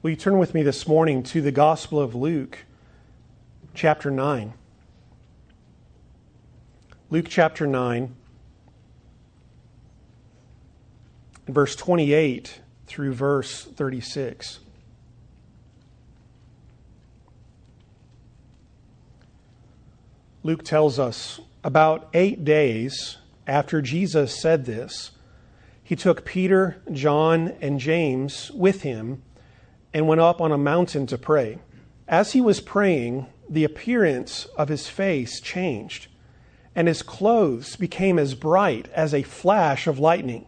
Will you turn with me this morning to the Gospel of Luke, chapter 9? Luke chapter 9, verse 28 through verse 36. Luke tells us about eight days after Jesus said this, he took Peter, John, and James with him and went up on a mountain to pray. As he was praying, the appearance of his face changed, and his clothes became as bright as a flash of lightning.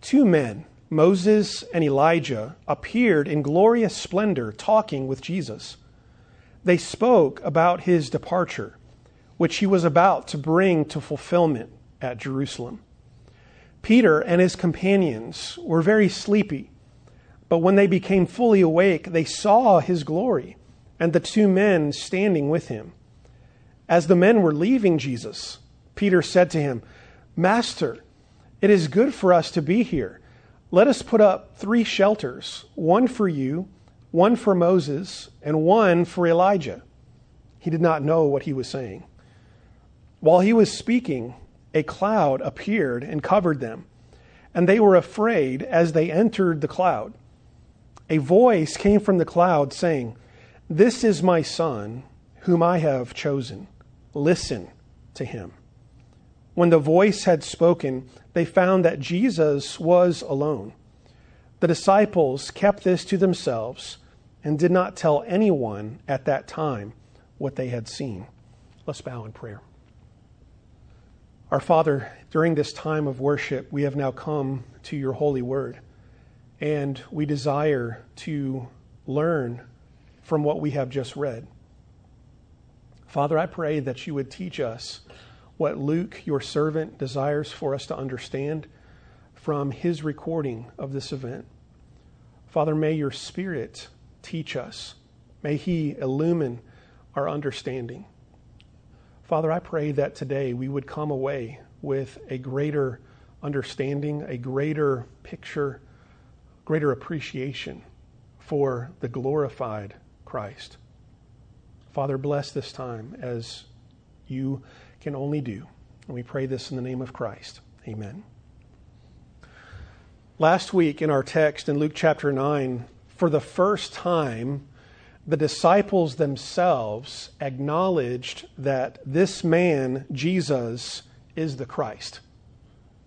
Two men, Moses and Elijah, appeared in glorious splendor talking with Jesus. They spoke about his departure, which he was about to bring to fulfillment at Jerusalem. Peter and his companions were very sleepy. But when they became fully awake, they saw his glory and the two men standing with him. As the men were leaving Jesus, Peter said to him, Master, it is good for us to be here. Let us put up three shelters one for you, one for Moses, and one for Elijah. He did not know what he was saying. While he was speaking, a cloud appeared and covered them, and they were afraid as they entered the cloud a voice came from the cloud saying, This is my son, whom I have chosen. Listen to him. When the voice had spoken, they found that Jesus was alone. The disciples kept this to themselves and did not tell anyone at that time what they had seen. Let's bow in prayer. Our Father, during this time of worship, we have now come to your holy word and we desire to learn from what we have just read. Father, I pray that you would teach us what Luke, your servant, desires for us to understand from his recording of this event. Father, may your Spirit teach us. May he illumine our understanding. Father, I pray that today we would come away with a greater understanding, a greater picture greater appreciation for the glorified Christ. Father, bless this time as you can only do. And we pray this in the name of Christ. Amen. Last week in our text in Luke chapter 9, for the first time, the disciples themselves acknowledged that this man, Jesus, is the Christ,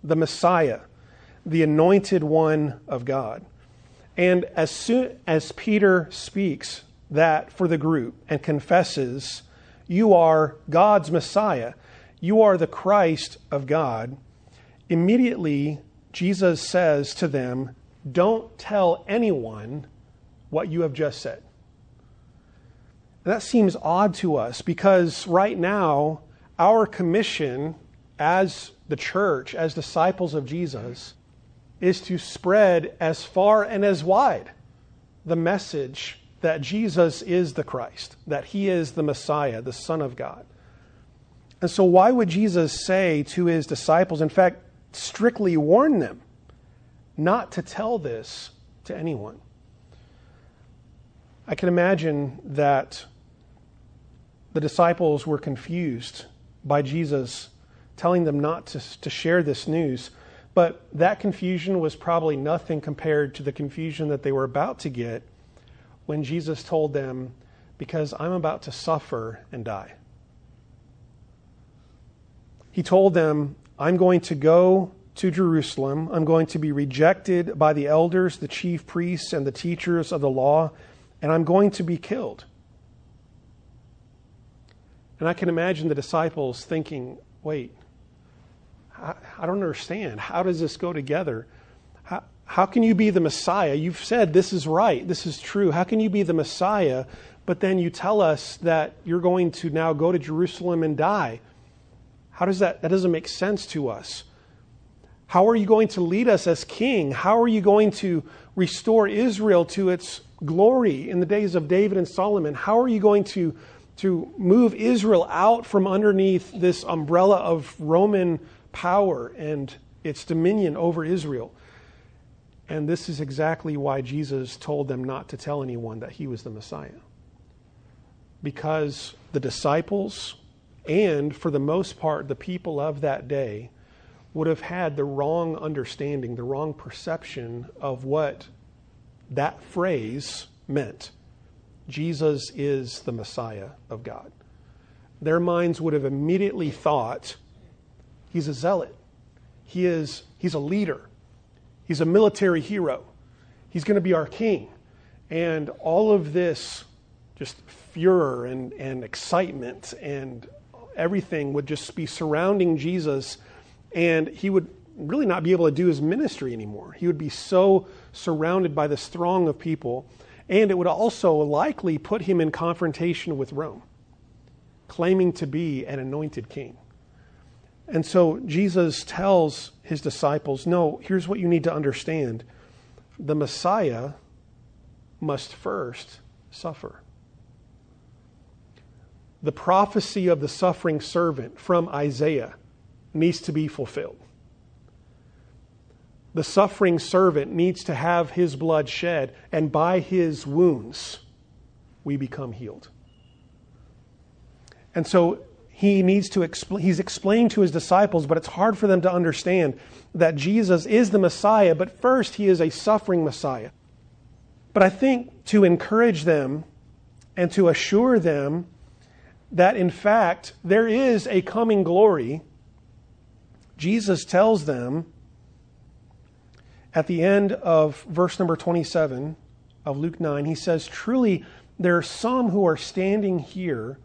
the Messiah, the anointed one of God. And as soon as Peter speaks that for the group and confesses, You are God's Messiah, you are the Christ of God, immediately Jesus says to them, Don't tell anyone what you have just said. that seems odd to us because right now, our commission as the church, as disciples of Jesus, is to spread as far and as wide the message that Jesus is the Christ, that he is the Messiah, the Son of God. And so, why would Jesus say to his disciples, in fact, strictly warn them not to tell this to anyone? I can imagine that the disciples were confused by Jesus telling them not to, to share this news but that confusion was probably nothing compared to the confusion that they were about to get when Jesus told them, Because I'm about to suffer and die. He told them, I'm going to go to Jerusalem. I'm going to be rejected by the elders, the chief priests, and the teachers of the law, and I'm going to be killed. And I can imagine the disciples thinking, wait, I, I don't understand. How does this go together? How, how can you be the Messiah? You've said this is right, this is true. How can you be the Messiah, but then you tell us that you're going to now go to Jerusalem and die? How does that, that doesn't make sense to us. How are you going to lead us as king? How are you going to restore Israel to its glory in the days of David and Solomon? How are you going to, to move Israel out from underneath this umbrella of Roman power and its dominion over Israel. And this is exactly why Jesus told them not to tell anyone that he was the Messiah. Because the disciples, and for the most part, the people of that day, would have had the wrong understanding, the wrong perception of what that phrase meant. Jesus is the Messiah of God. Their minds would have immediately thought he's a zealot. He is he's a leader. He's a military hero. He's going to be our king. And all of this just furor and, and excitement and everything would just be surrounding Jesus and he would really not be able to do his ministry anymore. He would be so surrounded by this throng of people, and it would also likely put him in confrontation with Rome, claiming to be an anointed king. And so Jesus tells his disciples no, here's what you need to understand the Messiah must first suffer. The prophecy of the suffering servant from Isaiah needs to be fulfilled. The suffering servant needs to have his blood shed, and by his wounds, we become healed. And so he needs to explain, he's explained to his disciples, but it's hard for them to understand that Jesus is the Messiah, but first he is a suffering Messiah. But I think to encourage them and to assure them that in fact there is a coming glory Jesus tells them at the end of verse number 27 of Luke 9, he says, Truly, there are some who are standing here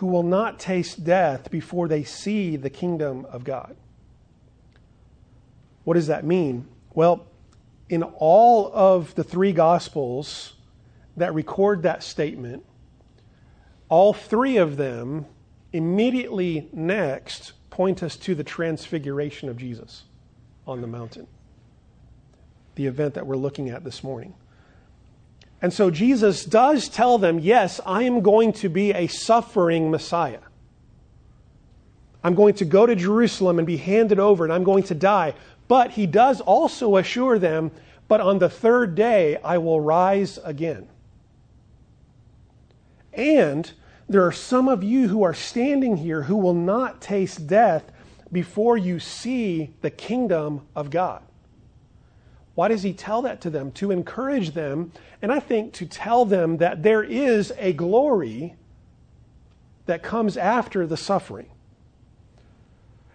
who will not taste death before they see the kingdom of God. What does that mean? Well, in all of the three gospels that record that statement, all three of them immediately next point us to the transfiguration of Jesus on the mountain, the event that we're looking at this morning. And so Jesus does tell them, yes, I am going to be a suffering Messiah. I'm going to go to Jerusalem and be handed over, and I'm going to die. But he does also assure them, but on the third day I will rise again. And there are some of you who are standing here who will not taste death before you see the kingdom of God. Why does he tell that to them? To encourage them, and I think to tell them that there is a glory that comes after the suffering.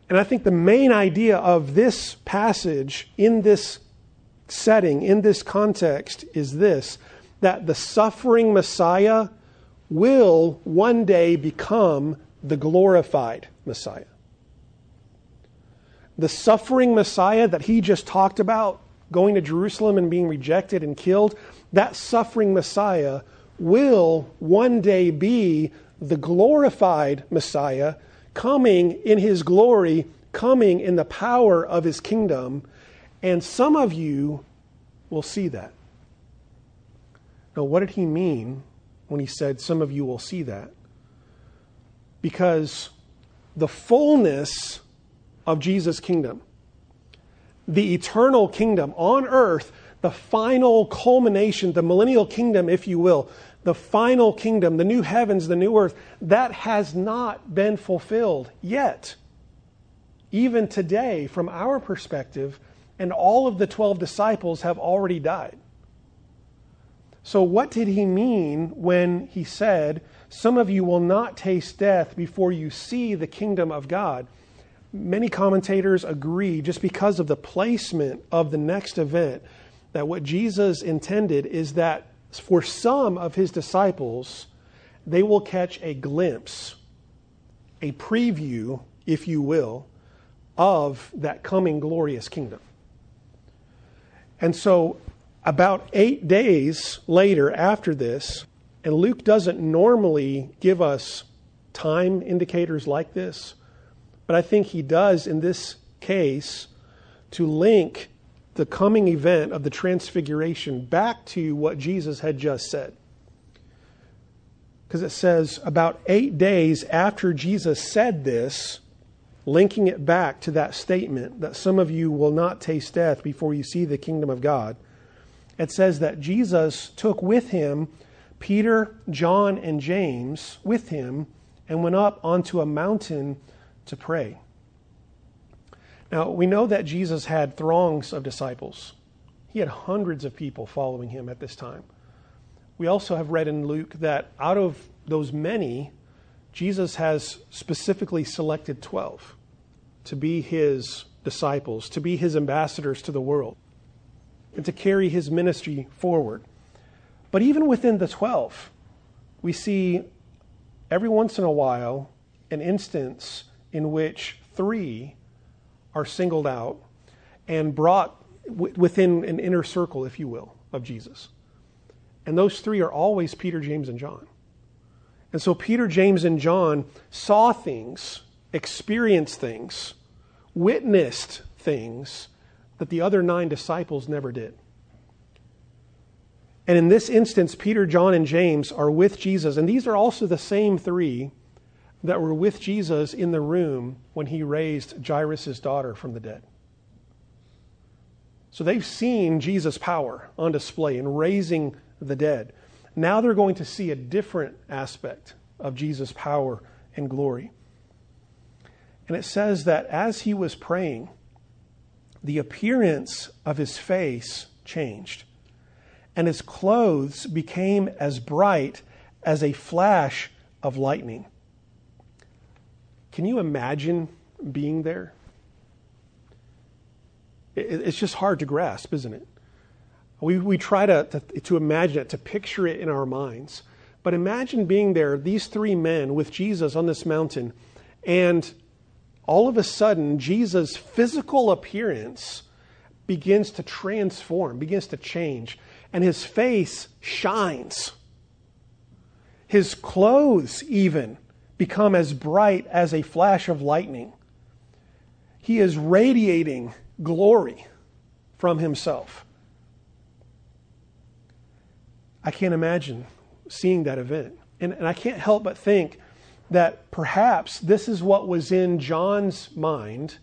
And I think the main idea of this passage in this setting, in this context, is this that the suffering Messiah will one day become the glorified Messiah. The suffering Messiah that he just talked about, going to Jerusalem and being rejected and killed, that suffering Messiah will one day be the glorified Messiah, coming in his glory, coming in the power of his kingdom. And some of you will see that. Now, what did he mean when he said, Some of you will see that. Because the fullness of Jesus' kingdom, the eternal kingdom on earth, the final culmination, the millennial kingdom, if you will, the final kingdom, the new heavens, the new earth, that has not been fulfilled yet. Even today, from our perspective, and all of the 12 disciples have already died. So, what did he mean when he said, Some of you will not taste death before you see the kingdom of God? Many commentators agree, just because of the placement of the next event, that what Jesus intended is that for some of his disciples, they will catch a glimpse, a preview, if you will, of that coming glorious kingdom. And so about eight days later, after this, and Luke doesn't normally give us time indicators like this, but I think he does in this case to link the coming event of the transfiguration back to what Jesus had just said. Because it says, about eight days after Jesus said this, linking it back to that statement that some of you will not taste death before you see the kingdom of God it says that Jesus took with him Peter, John, and James with him and went up onto a mountain to pray. Now, we know that Jesus had throngs of disciples. He had hundreds of people following him at this time. We also have read in Luke that out of those many, Jesus has specifically selected 12 to be his disciples, to be his ambassadors to the world, and to carry his ministry forward. But even within the 12, we see every once in a while an instance in which three are singled out and brought w- within an inner circle, if you will, of Jesus. And those three are always Peter, James, and John. And so Peter, James, and John saw things, experienced things, witnessed things that the other nine disciples never did. And in this instance, Peter, John, and James are with Jesus. And these are also the same three that were with Jesus in the room when he raised Jairus' daughter from the dead. So they've seen Jesus' power on display in raising the dead. Now they're going to see a different aspect of Jesus' power and glory. And it says that as he was praying, the appearance of his face changed, and his clothes became as bright as a flash of lightning. Can you imagine being there? It's just hard to grasp, isn't it? We, we try to, to, to imagine it, to picture it in our minds. But imagine being there, these three men with Jesus on this mountain, and all of a sudden, Jesus' physical appearance begins to transform, begins to change, and his face shines. His clothes, even, become as bright as a flash of lightning. He is radiating glory from himself. I can't imagine seeing that event. And, and I can't help but think that perhaps this is what was in John's mind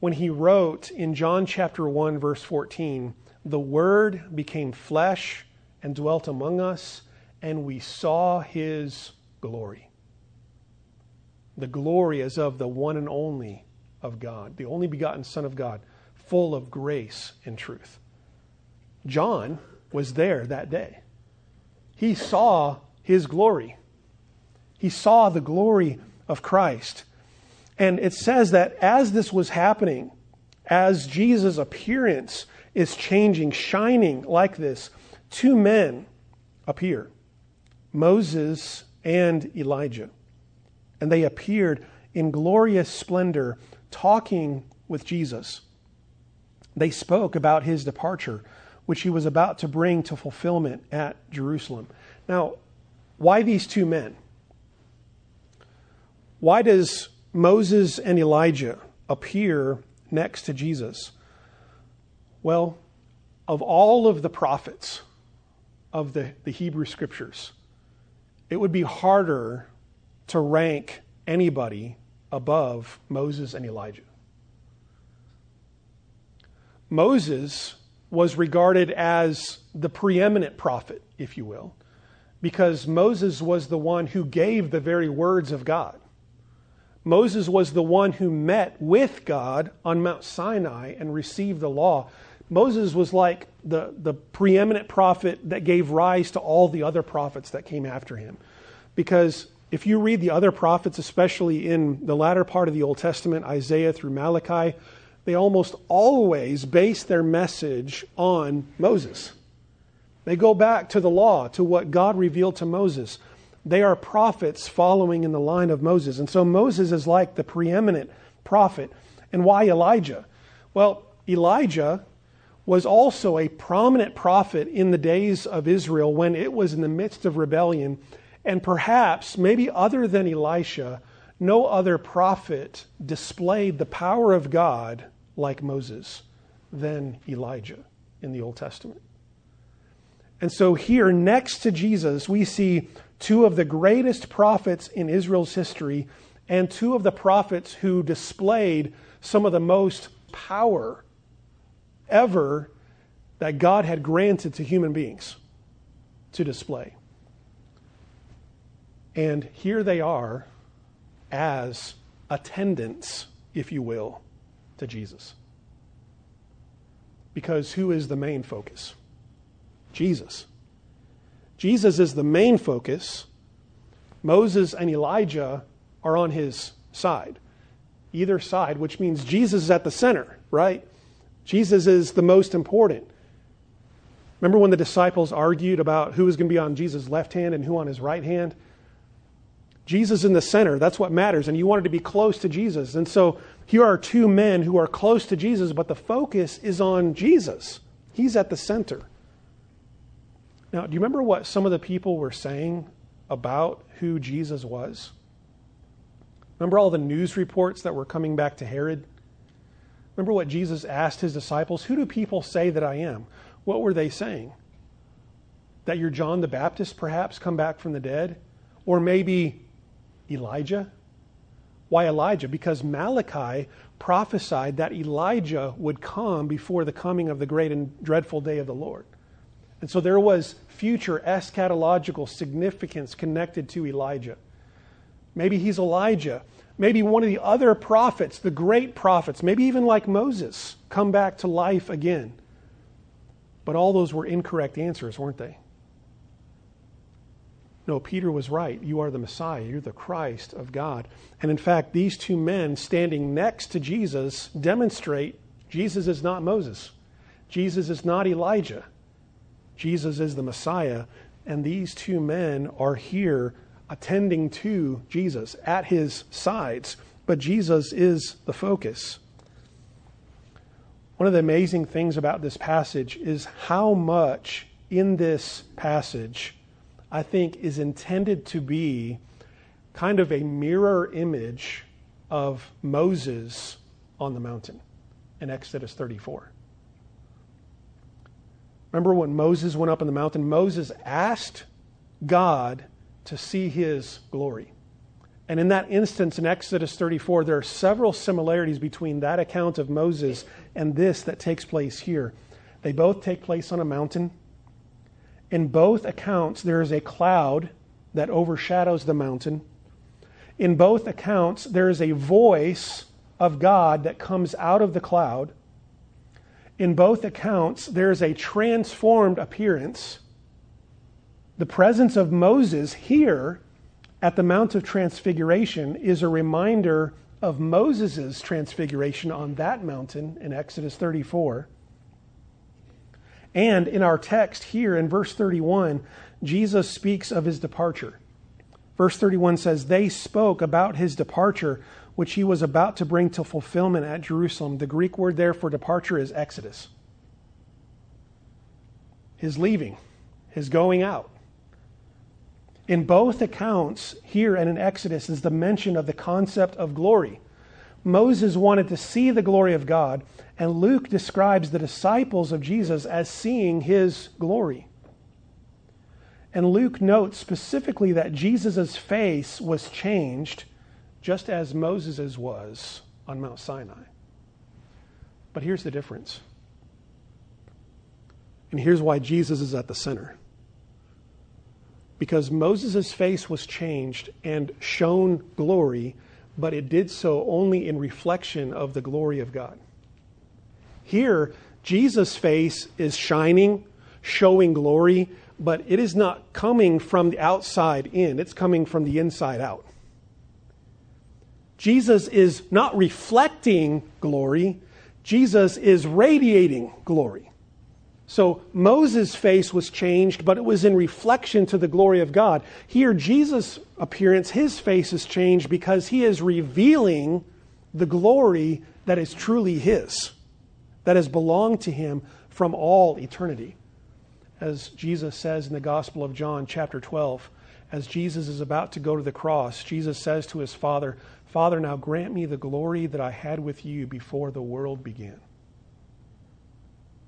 when he wrote in John chapter 1, verse 14, The Word became flesh and dwelt among us, and we saw his glory the glory as of the one and only of God, the only begotten Son of God, full of grace and truth. John was there that day. He saw his glory. He saw the glory of Christ. And it says that as this was happening, as Jesus' appearance is changing, shining like this, two men appear Moses and Elijah and they appeared in glorious splendor, talking with Jesus. They spoke about his departure, which he was about to bring to fulfillment at Jerusalem. Now, why these two men? Why does Moses and Elijah appear next to Jesus? Well, of all of the prophets of the, the Hebrew scriptures, it would be harder to rank anybody above Moses and Elijah. Moses was regarded as the preeminent prophet, if you will, because Moses was the one who gave the very words of God. Moses was the one who met with God on Mount Sinai and received the law. Moses was like the, the preeminent prophet that gave rise to all the other prophets that came after him. Because if you read the other prophets, especially in the latter part of the Old Testament, Isaiah through Malachi, they almost always base their message on Moses. They go back to the law, to what God revealed to Moses. They are prophets following in the line of Moses. And so Moses is like the preeminent prophet. And why Elijah? Well, Elijah was also a prominent prophet in the days of Israel when it was in the midst of rebellion and perhaps, maybe other than Elisha, no other prophet displayed the power of God like Moses than Elijah in the Old Testament. And so, here next to Jesus, we see two of the greatest prophets in Israel's history and two of the prophets who displayed some of the most power ever that God had granted to human beings to display. And here they are as attendants, if you will, to Jesus. Because who is the main focus? Jesus. Jesus is the main focus. Moses and Elijah are on his side, either side, which means Jesus is at the center, right? Jesus is the most important. Remember when the disciples argued about who was going to be on Jesus' left hand and who on his right hand? Jesus in the center, that's what matters. And you wanted to be close to Jesus. And so here are two men who are close to Jesus, but the focus is on Jesus. He's at the center. Now, do you remember what some of the people were saying about who Jesus was? Remember all the news reports that were coming back to Herod? Remember what Jesus asked his disciples? Who do people say that I am? What were they saying? That you're John the Baptist, perhaps, come back from the dead? Or maybe Elijah? Why Elijah? Because Malachi prophesied that Elijah would come before the coming of the great and dreadful day of the Lord. And so there was future eschatological significance connected to Elijah. Maybe he's Elijah. Maybe one of the other prophets, the great prophets, maybe even like Moses, come back to life again. But all those were incorrect answers, weren't they? No, Peter was right. You are the Messiah. You're the Christ of God. And in fact, these two men standing next to Jesus demonstrate Jesus is not Moses. Jesus is not Elijah. Jesus is the Messiah. And these two men are here attending to Jesus at his sides, but Jesus is the focus. One of the amazing things about this passage is how much in this passage I think is intended to be kind of a mirror image of Moses on the mountain in Exodus 34. Remember when Moses went up on the mountain? Moses asked God to see his glory. And in that instance in Exodus 34, there are several similarities between that account of Moses and this that takes place here. They both take place on a mountain. In both accounts, there is a cloud that overshadows the mountain. In both accounts, there is a voice of God that comes out of the cloud. In both accounts, there is a transformed appearance the presence of Moses here at the Mount of Transfiguration is a reminder of Moses' transfiguration on that mountain in Exodus 34. And in our text here in verse 31, Jesus speaks of his departure. Verse 31 says, They spoke about his departure, which he was about to bring to fulfillment at Jerusalem. The Greek word there for departure is exodus. His leaving, his going out. In both accounts, here and in Exodus, is the mention of the concept of glory. Moses wanted to see the glory of God, and Luke describes the disciples of Jesus as seeing his glory. And Luke notes specifically that Jesus' face was changed just as Moses' was on Mount Sinai. But here's the difference. And here's why Jesus is at the center because Moses' face was changed and shown glory, but it did so only in reflection of the glory of God. Here, Jesus' face is shining, showing glory, but it is not coming from the outside in, it's coming from the inside out. Jesus is not reflecting glory, Jesus is radiating glory. So Moses' face was changed, but it was in reflection to the glory of God. Here, Jesus' appearance, his face is changed because he is revealing the glory that is truly his, that has belonged to him from all eternity. As Jesus says in the Gospel of John, chapter 12, as Jesus is about to go to the cross, Jesus says to his Father, Father, now grant me the glory that I had with you before the world began.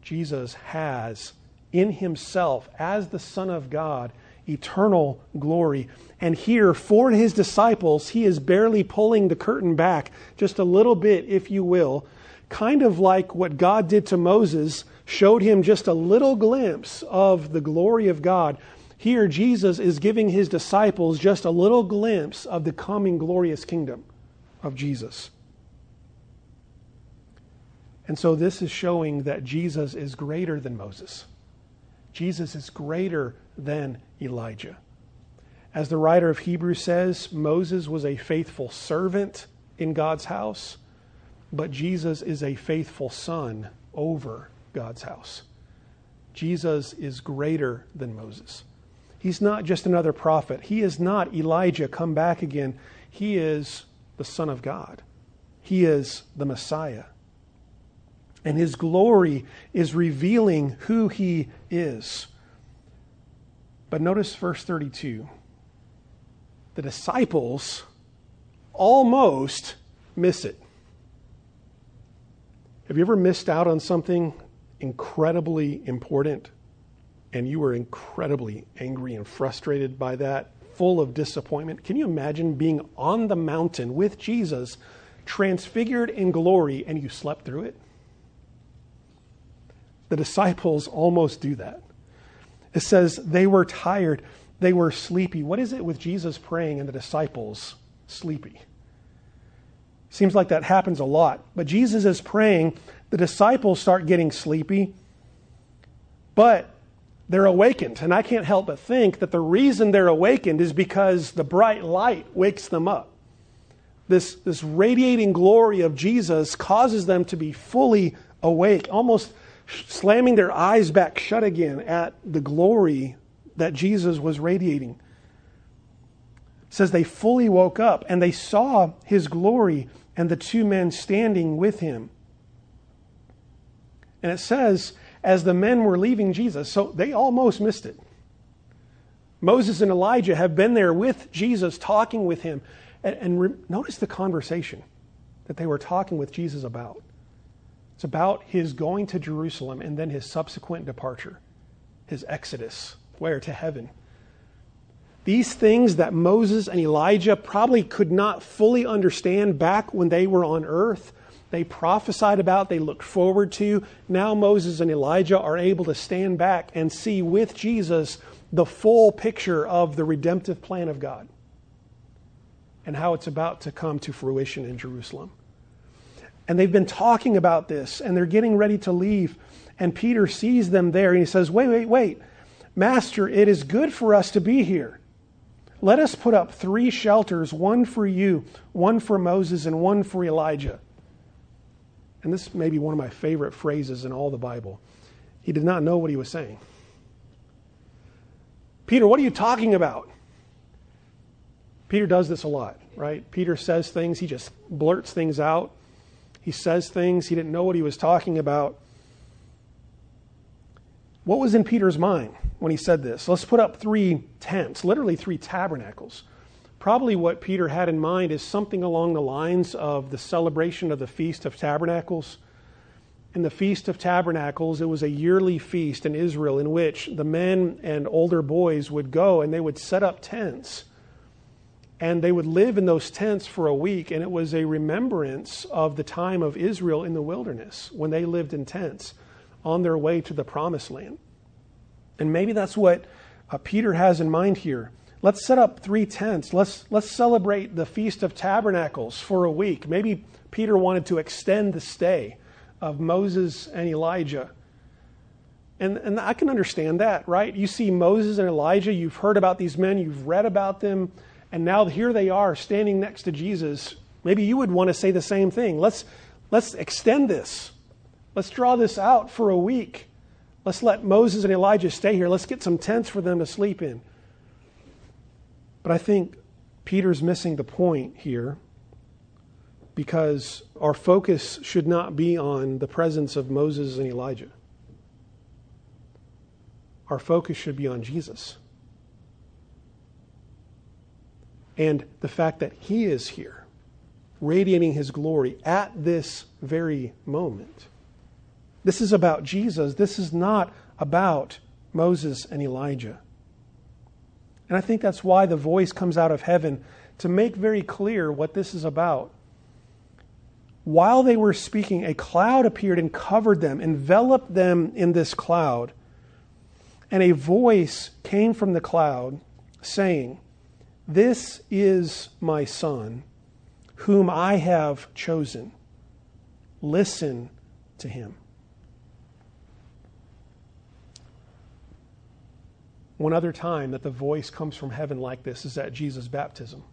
Jesus has in himself, as the Son of God, eternal glory. And here, for his disciples, he is barely pulling the curtain back just a little bit, if you will, kind of like what God did to Moses, showed him just a little glimpse of the glory of God. Here, Jesus is giving his disciples just a little glimpse of the coming glorious kingdom of Jesus. And so, this is showing that Jesus is greater than Moses. Jesus is greater than Elijah. As the writer of Hebrews says, Moses was a faithful servant in God's house, but Jesus is a faithful son over God's house. Jesus is greater than Moses. He's not just another prophet. He is not Elijah come back again. He is the Son of God. He is the Messiah. And his glory is revealing who he is. But notice verse 32. The disciples almost miss it. Have you ever missed out on something incredibly important and you were incredibly angry and frustrated by that, full of disappointment. Can you imagine being on the mountain with Jesus, transfigured in glory, and you slept through it? The disciples almost do that. It says they were tired, they were sleepy. What is it with Jesus praying and the disciples sleepy? Seems like that happens a lot. But Jesus is praying, the disciples start getting sleepy, but they're awakened. And I can't help but think that the reason they're awakened is because the bright light wakes them up. This, this radiating glory of Jesus causes them to be fully awake, almost slamming their eyes back shut again at the glory that Jesus was radiating. It says they fully woke up and they saw his glory and the two men standing with him. And it says as the men were leaving Jesus. So they almost missed it. Moses and Elijah have been there with Jesus, talking with him. And, and re- notice the conversation that they were talking with Jesus about. It's about his going to Jerusalem and then his subsequent departure, his exodus, where? To heaven. These things that Moses and Elijah probably could not fully understand back when they were on earth they prophesied about, they looked forward to. Now Moses and Elijah are able to stand back and see with Jesus the full picture of the redemptive plan of God and how it's about to come to fruition in Jerusalem. And they've been talking about this and they're getting ready to leave. And Peter sees them there and he says, Wait, wait, wait. Master, it is good for us to be here. Let us put up three shelters one for you, one for Moses, and one for Elijah and this may be one of my favorite phrases in all the Bible. He did not know what he was saying. Peter, what are you talking about? Peter does this a lot, right? Peter says things, he just blurts things out. He says things, he didn't know what he was talking about. What was in Peter's mind when he said this? Let's put up three tents, literally three tabernacles. Probably what Peter had in mind is something along the lines of the celebration of the Feast of Tabernacles. In the Feast of Tabernacles, it was a yearly feast in Israel in which the men and older boys would go and they would set up tents. And they would live in those tents for a week, and it was a remembrance of the time of Israel in the wilderness when they lived in tents on their way to the promised land. And maybe that's what uh, Peter has in mind here. Let's set up three tents. Let's, let's celebrate the Feast of Tabernacles for a week. Maybe Peter wanted to extend the stay of Moses and Elijah. And, and I can understand that, right? You see Moses and Elijah, you've heard about these men, you've read about them, and now here they are standing next to Jesus. Maybe you would want to say the same thing. Let's, let's extend this. Let's draw this out for a week. Let's let Moses and Elijah stay here. Let's get some tents for them to sleep in. But I think Peter's missing the point here because our focus should not be on the presence of Moses and Elijah. Our focus should be on Jesus. And the fact that he is here, radiating his glory at this very moment. This is about Jesus. This is not about Moses and Elijah. And I think that's why the voice comes out of heaven to make very clear what this is about. while they were speaking, a cloud appeared and covered them, enveloped them in this cloud. And a voice came from the cloud saying, This is my son, whom I have chosen. Listen to him. One other time that the voice comes from heaven like this is at Jesus' baptism.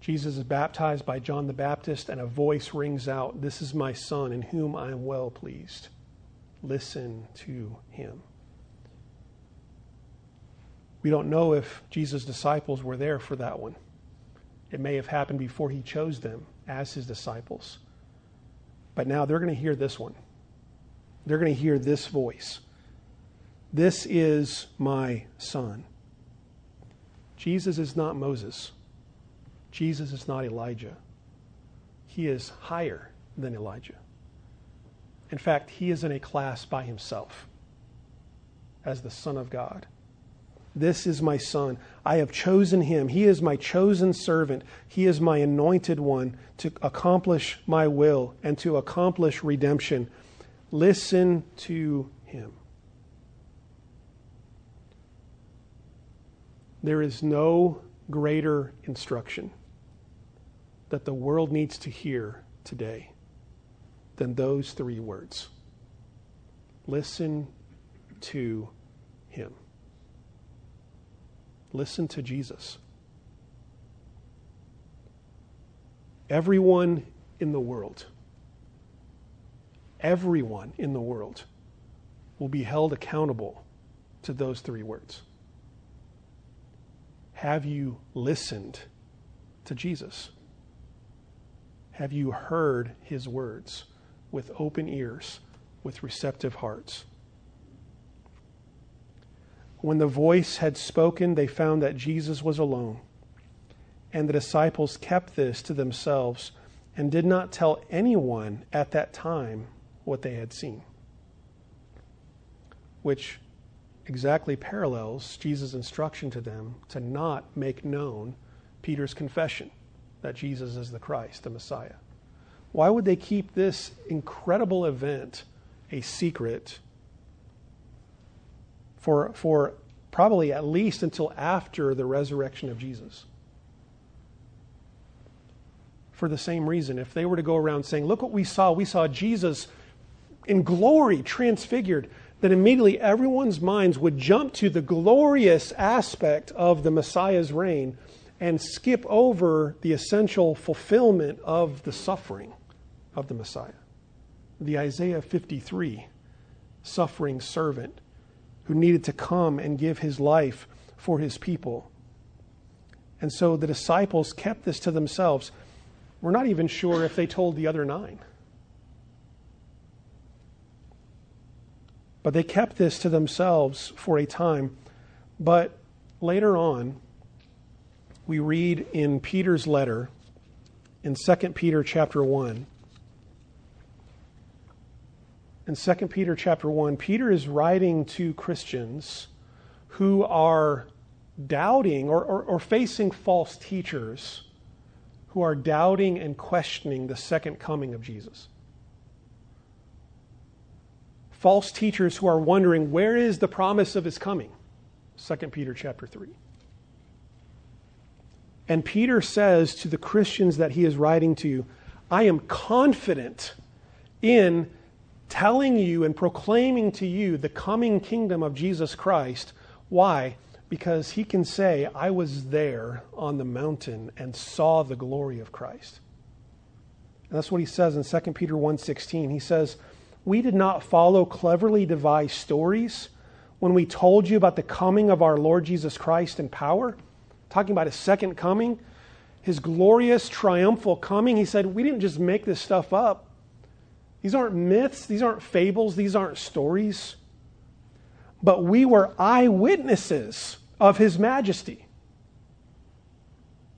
Jesus is baptized by John the Baptist, and a voice rings out, This is my Son, in whom I am well pleased. Listen to him. We don't know if Jesus' disciples were there for that one. It may have happened before he chose them as his disciples. But now they're going to hear this one. They're going to hear this voice. This is my son. Jesus is not Moses. Jesus is not Elijah. He is higher than Elijah. In fact, he is in a class by himself as the Son of God. This is my son. I have chosen him. He is my chosen servant. He is my anointed one to accomplish my will and to accomplish redemption. Listen to him. There is no greater instruction that the world needs to hear today than those three words. Listen to him. Listen to Jesus. Everyone in the world, everyone in the world will be held accountable to those three words. Have you listened to Jesus? Have you heard his words with open ears, with receptive hearts? When the voice had spoken, they found that Jesus was alone. And the disciples kept this to themselves and did not tell anyone at that time what they had seen. Which exactly parallels Jesus' instruction to them to not make known Peter's confession that Jesus is the Christ, the Messiah. Why would they keep this incredible event a secret for, for probably at least until after the resurrection of Jesus. For the same reason, if they were to go around saying, Look what we saw, we saw Jesus in glory, transfigured, then immediately everyone's minds would jump to the glorious aspect of the Messiah's reign and skip over the essential fulfillment of the suffering of the Messiah. The Isaiah 53 suffering servant who needed to come and give his life for his people. And so the disciples kept this to themselves. We're not even sure if they told the other nine. But they kept this to themselves for a time. But later on, we read in Peter's letter, in 2 Peter chapter 1, in 2 Peter chapter 1, Peter is writing to Christians who are doubting or, or, or, facing false teachers who are doubting and questioning the second coming of Jesus. False teachers who are wondering where is the promise of his coming? 2 Peter chapter 3. And Peter says to the Christians that he is writing to, I am confident in telling you and proclaiming to you the coming kingdom of Jesus Christ. Why? Because he can say, I was there on the mountain and saw the glory of Christ. And that's what he says in 2 Peter 1:16. He says, "We did not follow cleverly devised stories when we told you about the coming of our Lord Jesus Christ in power, talking about his second coming, his glorious triumphal coming. He said, "We didn't just make this stuff up. These aren't myths, these aren't fables, these aren't stories. But we were eyewitnesses of his majesty.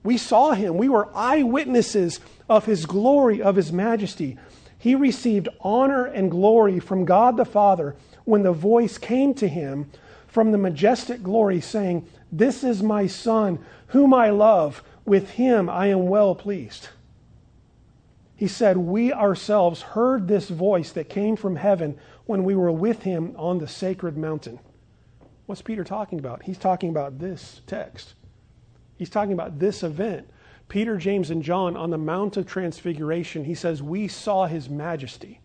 We saw him. We were eyewitnesses of his glory, of his majesty. He received honor and glory from God the Father when the voice came to him from the majestic glory, saying, This is my Son, whom I love. With him I am well pleased. He said, We ourselves heard this voice that came from heaven when we were with him on the sacred mountain. What's Peter talking about? He's talking about this text. He's talking about this event. Peter, James, and John on the Mount of Transfiguration, he says, We saw his majesty.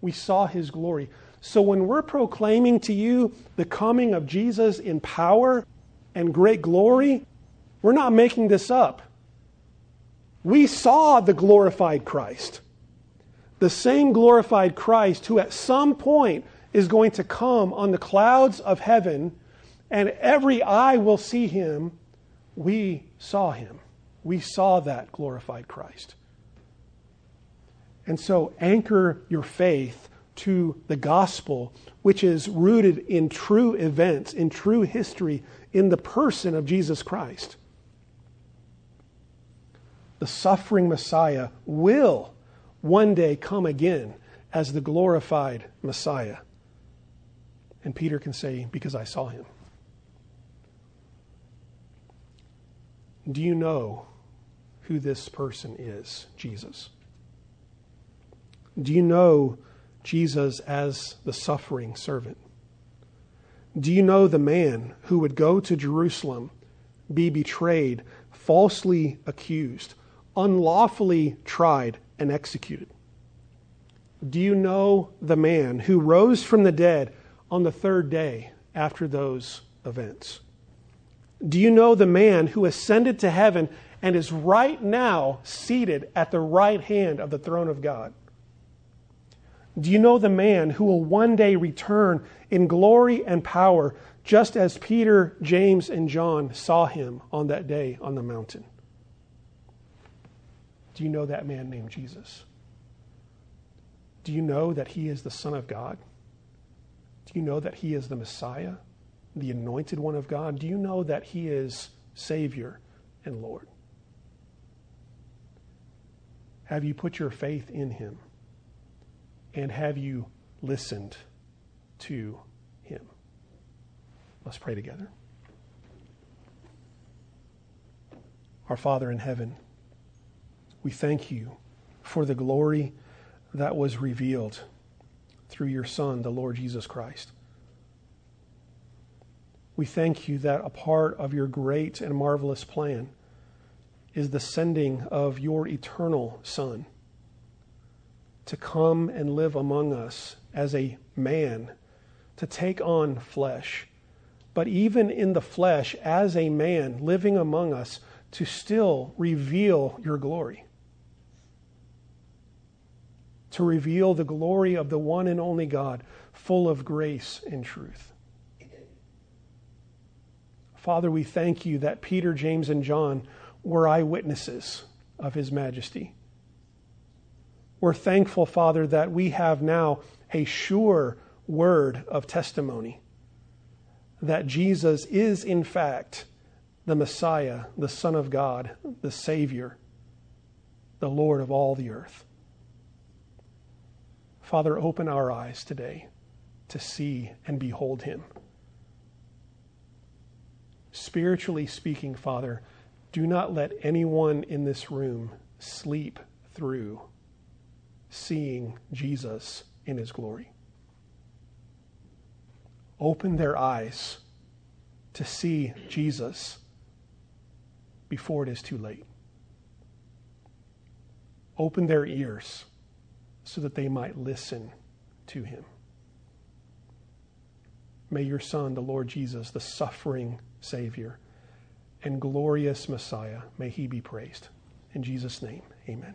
We saw his glory. So when we're proclaiming to you the coming of Jesus in power and great glory, we're not making this up. We saw the glorified Christ. The same glorified Christ who at some point is going to come on the clouds of heaven and every eye will see him. We saw him. We saw that glorified Christ. And so anchor your faith to the gospel, which is rooted in true events, in true history, in the person of Jesus Christ the suffering Messiah, will one day come again as the glorified Messiah. And Peter can say, Because I saw him. Do you know who this person is, Jesus? Do you know Jesus as the suffering servant? Do you know the man who would go to Jerusalem, be betrayed, falsely accused, unlawfully tried and executed. Do you know the man who rose from the dead on the third day after those events? Do you know the man who ascended to heaven and is right now seated at the right hand of the throne of God? Do you know the man who will one day return in glory and power, just as Peter, James, and John saw him on that day on the mountain? Do you know that man named Jesus? Do you know that he is the Son of God? Do you know that he is the Messiah, the anointed one of God? Do you know that he is Savior and Lord? Have you put your faith in him? And have you listened to him? Let's pray together. Our Father in heaven, we thank you for the glory that was revealed through your Son, the Lord Jesus Christ. We thank you that a part of your great and marvelous plan is the sending of your eternal Son to come and live among us as a man, to take on flesh. But even in the flesh, as a man living among us, to still reveal your glory to reveal the glory of the one and only God, full of grace and truth. Father, we thank you that Peter, James, and John were eyewitnesses of his majesty. We're thankful, Father, that we have now a sure word of testimony that Jesus is, in fact, the Messiah, the Son of God, the Savior, the Lord of all the earth. Father, open our eyes today to see and behold him. Spiritually speaking, Father, do not let anyone in this room sleep through seeing Jesus in his glory. Open their eyes to see Jesus before it is too late. Open their ears so that they might listen to him. May your Son, the Lord Jesus, the suffering Savior and glorious Messiah, may he be praised. In Jesus' name, amen.